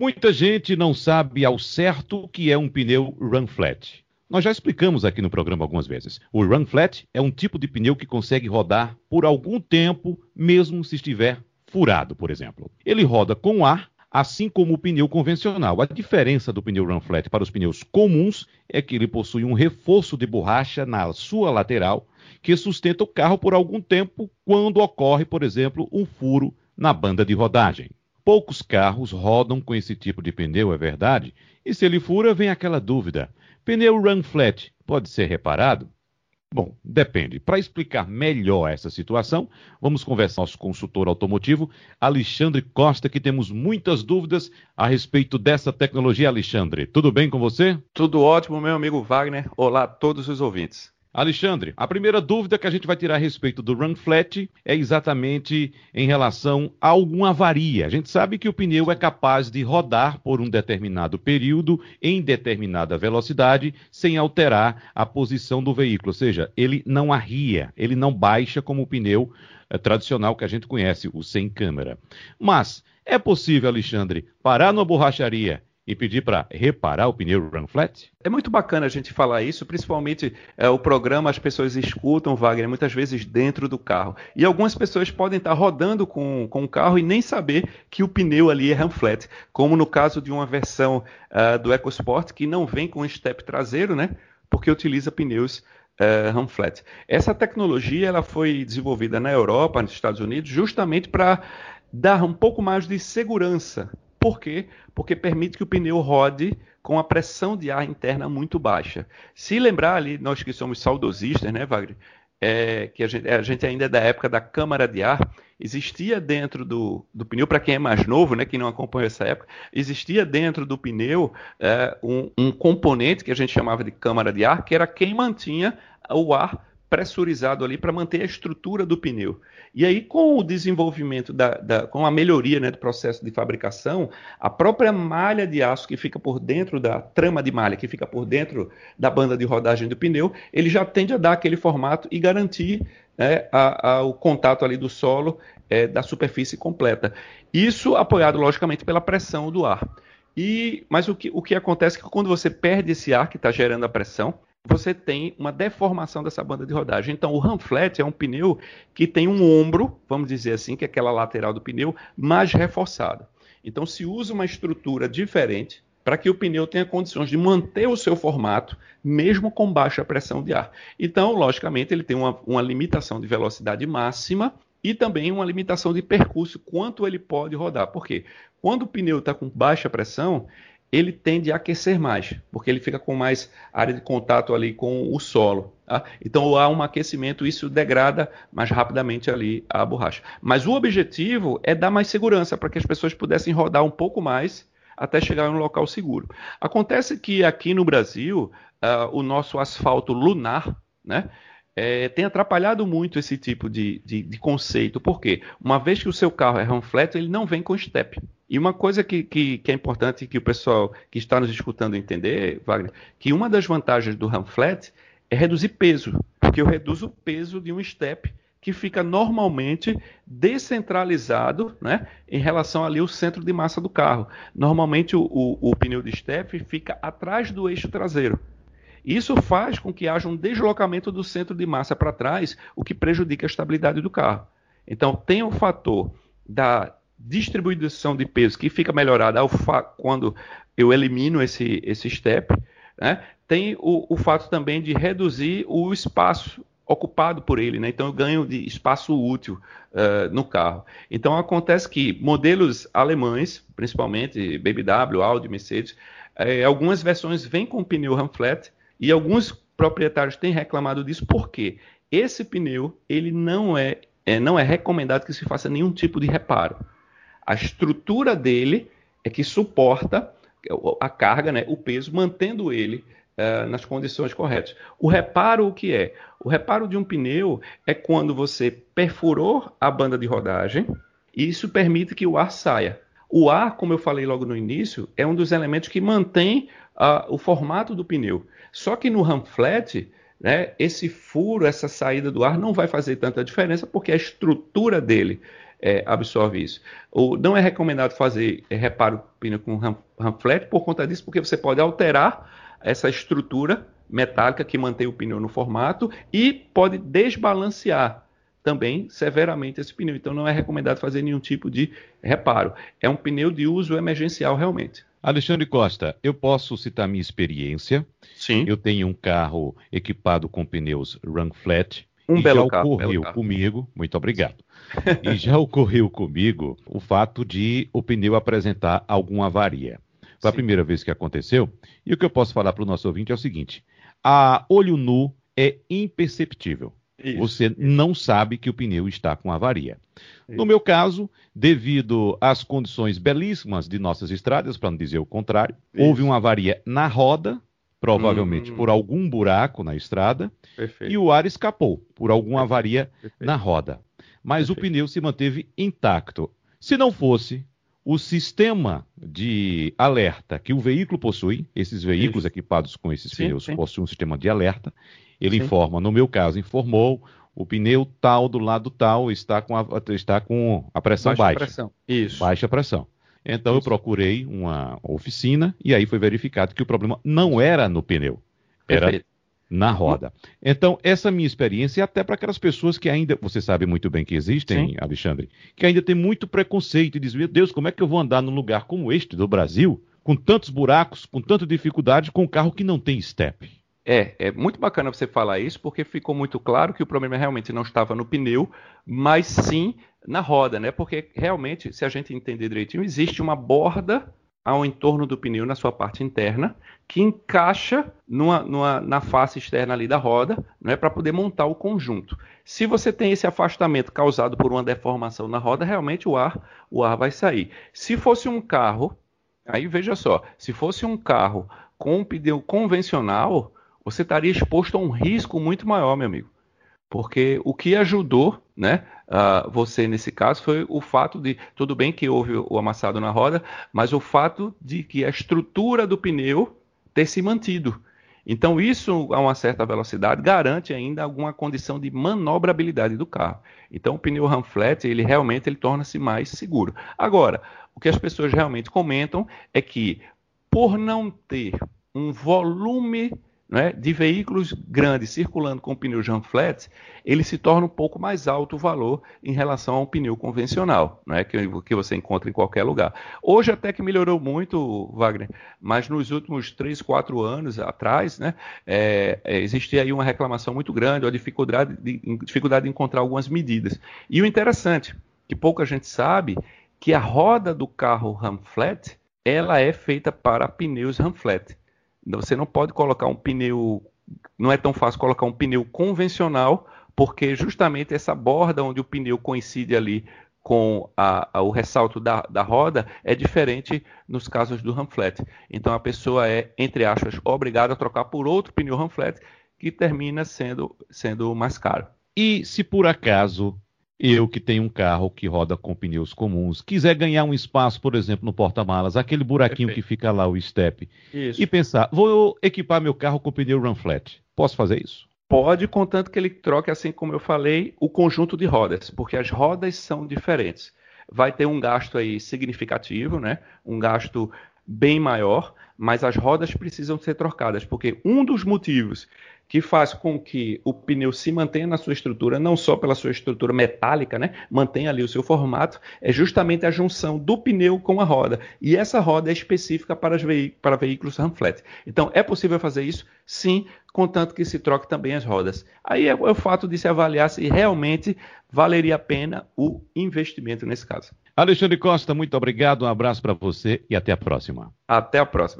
Muita gente não sabe ao certo o que é um pneu run flat. Nós já explicamos aqui no programa algumas vezes. O run flat é um tipo de pneu que consegue rodar por algum tempo, mesmo se estiver furado, por exemplo. Ele roda com ar, assim como o pneu convencional. A diferença do pneu run flat para os pneus comuns é que ele possui um reforço de borracha na sua lateral que sustenta o carro por algum tempo quando ocorre, por exemplo, um furo na banda de rodagem. Poucos carros rodam com esse tipo de pneu, é verdade? E se ele fura, vem aquela dúvida: pneu run flat pode ser reparado? Bom, depende. Para explicar melhor essa situação, vamos conversar com nosso consultor automotivo, Alexandre Costa, que temos muitas dúvidas a respeito dessa tecnologia. Alexandre, tudo bem com você? Tudo ótimo, meu amigo Wagner. Olá a todos os ouvintes. Alexandre, a primeira dúvida que a gente vai tirar a respeito do run flat é exatamente em relação a alguma avaria. A gente sabe que o pneu é capaz de rodar por um determinado período em determinada velocidade sem alterar a posição do veículo, ou seja, ele não arria, ele não baixa como o pneu é, tradicional que a gente conhece, o sem câmera. Mas é possível, Alexandre, parar numa borracharia e pedir para reparar o pneu run flat? É muito bacana a gente falar isso, principalmente é, o programa as pessoas escutam, Wagner, muitas vezes dentro do carro. E algumas pessoas podem estar rodando com, com o carro e nem saber que o pneu ali é run flat, como no caso de uma versão uh, do EcoSport que não vem com step traseiro, né? Porque utiliza pneus uh, flat. Essa tecnologia ela foi desenvolvida na Europa, nos Estados Unidos, justamente para dar um pouco mais de segurança por quê? Porque permite que o pneu rode com a pressão de ar interna muito baixa. Se lembrar ali, nós que somos saudosistas, né, Wagner? É, que a gente, a gente, ainda é da época da câmara de ar, existia dentro do, do pneu, para quem é mais novo, né, quem não acompanha essa época, existia dentro do pneu é, um, um componente que a gente chamava de câmara de ar, que era quem mantinha o ar pressurizado ali para manter a estrutura do pneu. E aí, com o desenvolvimento, da, da, com a melhoria né, do processo de fabricação, a própria malha de aço que fica por dentro da trama de malha, que fica por dentro da banda de rodagem do pneu, ele já tende a dar aquele formato e garantir né, a, a, o contato ali do solo é, da superfície completa. Isso apoiado, logicamente, pela pressão do ar. E, mas o que, o que acontece é que quando você perde esse ar que está gerando a pressão, você tem uma deformação dessa banda de rodagem. Então, o ram flat é um pneu que tem um ombro, vamos dizer assim, que é aquela lateral do pneu, mais reforçado. Então, se usa uma estrutura diferente para que o pneu tenha condições de manter o seu formato, mesmo com baixa pressão de ar. Então, logicamente, ele tem uma, uma limitação de velocidade máxima e também uma limitação de percurso, quanto ele pode rodar. Por quê? Quando o pneu está com baixa pressão, ele tende a aquecer mais, porque ele fica com mais área de contato ali com o solo. Tá? Então há um aquecimento, isso degrada mais rapidamente ali a borracha. Mas o objetivo é dar mais segurança para que as pessoas pudessem rodar um pouco mais até chegar em um local seguro. Acontece que aqui no Brasil, uh, o nosso asfalto lunar, né? É, tem atrapalhado muito esse tipo de, de, de, conceito. Por quê? Uma vez que o seu carro é run flat, ele não vem com step. E uma coisa que, que, que, é importante que o pessoal que está nos escutando entender, Wagner, que uma das vantagens do run flat é reduzir peso, porque eu reduzo o peso de um step que fica normalmente descentralizado né, em relação ali ao centro de massa do carro. Normalmente o, o, o pneu de step fica atrás do eixo traseiro. Isso faz com que haja um deslocamento do centro de massa para trás, o que prejudica a estabilidade do carro. Então tem o fator da distribuição de peso que fica melhorada quando eu elimino esse, esse step. Né? Tem o, o fato também de reduzir o espaço ocupado por ele, né? então eu ganho de espaço útil uh, no carro. Então acontece que modelos alemães, principalmente BMW, Audi, Mercedes, eh, algumas versões vêm com pneu run flat e alguns proprietários têm reclamado disso porque esse pneu ele não é, é não é recomendado que se faça nenhum tipo de reparo. A estrutura dele é que suporta a carga, né, o peso, mantendo ele uh, nas condições corretas. O reparo, o que é? O reparo de um pneu é quando você perfurou a banda de rodagem e isso permite que o ar saia. O ar, como eu falei logo no início, é um dos elementos que mantém uh, o formato do pneu. Só que no ram flat, né, esse furo, essa saída do ar não vai fazer tanta diferença porque a estrutura dele é, absorve isso. O, não é recomendado fazer é, reparo pneu com ram, flat por conta disso, porque você pode alterar essa estrutura metálica que mantém o pneu no formato e pode desbalancear também severamente esse pneu. Então não é recomendado fazer nenhum tipo de reparo. É um pneu de uso emergencial realmente. Alexandre Costa, eu posso citar minha experiência. Sim. Eu tenho um carro equipado com pneus Run Flat. Um e belo já ocorreu belo carro. comigo, muito obrigado. e já ocorreu comigo o fato de o pneu apresentar alguma avaria. Foi a Sim. primeira vez que aconteceu. E o que eu posso falar para o nosso ouvinte é o seguinte: a olho nu é imperceptível. Isso. Você não sabe que o pneu está com avaria. No Isso. meu caso, devido às condições belíssimas de nossas estradas, para não dizer o contrário, Isso. houve uma avaria na roda, provavelmente Hum. por algum buraco na estrada, Perfeito. e o ar escapou por alguma avaria Perfeito. na roda. Mas o Perfeito. pneu se manteve intacto. Se não fosse o sistema de alerta que o veículo possui, esses veículos Isso. equipados com esses Sim, pneus sim. possuem um sistema de alerta, ele Sim. informa, no meu caso, informou, o pneu tal do lado tal está com a, está com a pressão Baixa baixa, pressão. Isso. baixa pressão. Então eu procurei uma oficina e aí foi verificado que o problema não era no pneu, era Perfeito. na roda. Então, essa minha experiência é até para aquelas pessoas que ainda, você sabe muito bem que existem, Sim. Alexandre, que ainda tem muito preconceito e dizem, meu Deus, como é que eu vou andar num lugar como este do Brasil, com tantos buracos, com tanta dificuldade, com um carro que não tem step? É, é muito bacana você falar isso, porque ficou muito claro que o problema realmente não estava no pneu, mas sim na roda, né? Porque realmente, se a gente entender direitinho, existe uma borda ao entorno do pneu na sua parte interna que encaixa numa, numa- na face externa ali da roda, não é para poder montar o conjunto. Se você tem esse afastamento causado por uma deformação na roda, realmente o ar, o ar vai sair. Se fosse um carro, aí veja só, se fosse um carro com um pneu convencional, você estaria exposto a um risco muito maior, meu amigo. Porque o que ajudou, né, ah, você nesse caso foi o fato de, tudo bem que houve o amassado na roda, mas o fato de que a estrutura do pneu ter se mantido. Então isso a uma certa velocidade garante ainda alguma condição de manobrabilidade do carro. Então o pneu ram flat, ele realmente ele torna-se mais seguro. Agora, o que as pessoas realmente comentam é que por não ter um volume né, de veículos grandes circulando com pneus jam flats, ele se torna um pouco mais alto o valor em relação a um pneu convencional, né, que, que você encontra em qualquer lugar. Hoje até que melhorou muito, Wagner, mas nos últimos 3, 4 anos atrás, né, é, é, existia aí uma reclamação muito grande, uma dificuldade de, dificuldade de encontrar algumas medidas. E o interessante, que pouca gente sabe, que a roda do carro ram flat, ela é feita para pneus ram flat. Você não pode colocar um pneu, não é tão fácil colocar um pneu convencional, porque justamente essa borda onde o pneu coincide ali com a, a, o ressalto da, da, roda é diferente nos casos do Ramflat. Então a pessoa é, entre aspas, obrigada a trocar por outro pneu Ramflat que termina sendo, sendo mais caro. E se por acaso eu que tenho um carro que roda com pneus comuns, quiser ganhar um espaço, por exemplo, no porta-malas, aquele buraquinho Perfeito. que fica lá, o step, Isso. e pensar, vou equipar meu carro com pneu run flat, posso fazer isso? Pode, contanto que ele troque, assim como eu falei, o conjunto de rodas, porque as rodas são diferentes. Vai ter um gasto aí significativo, né? Um gasto bem maior, mas as rodas precisam ser trocadas, porque um dos motivos que faz com que o pneu se mantenha na sua estrutura, não só pela sua estrutura metálica, né, mantenha ali o seu formato, é justamente a junção do pneu com a roda. E essa roda é específica para, veí para veículos ram flat. Então, é possível fazer isso? Sim, contanto que se troque também as rodas. Aí é o fato de se avaliar se realmente valeria a pena o investimento nesse caso. Alexandre Costa, muito obrigado, um abraço para você e até a próxima. Até a próxima.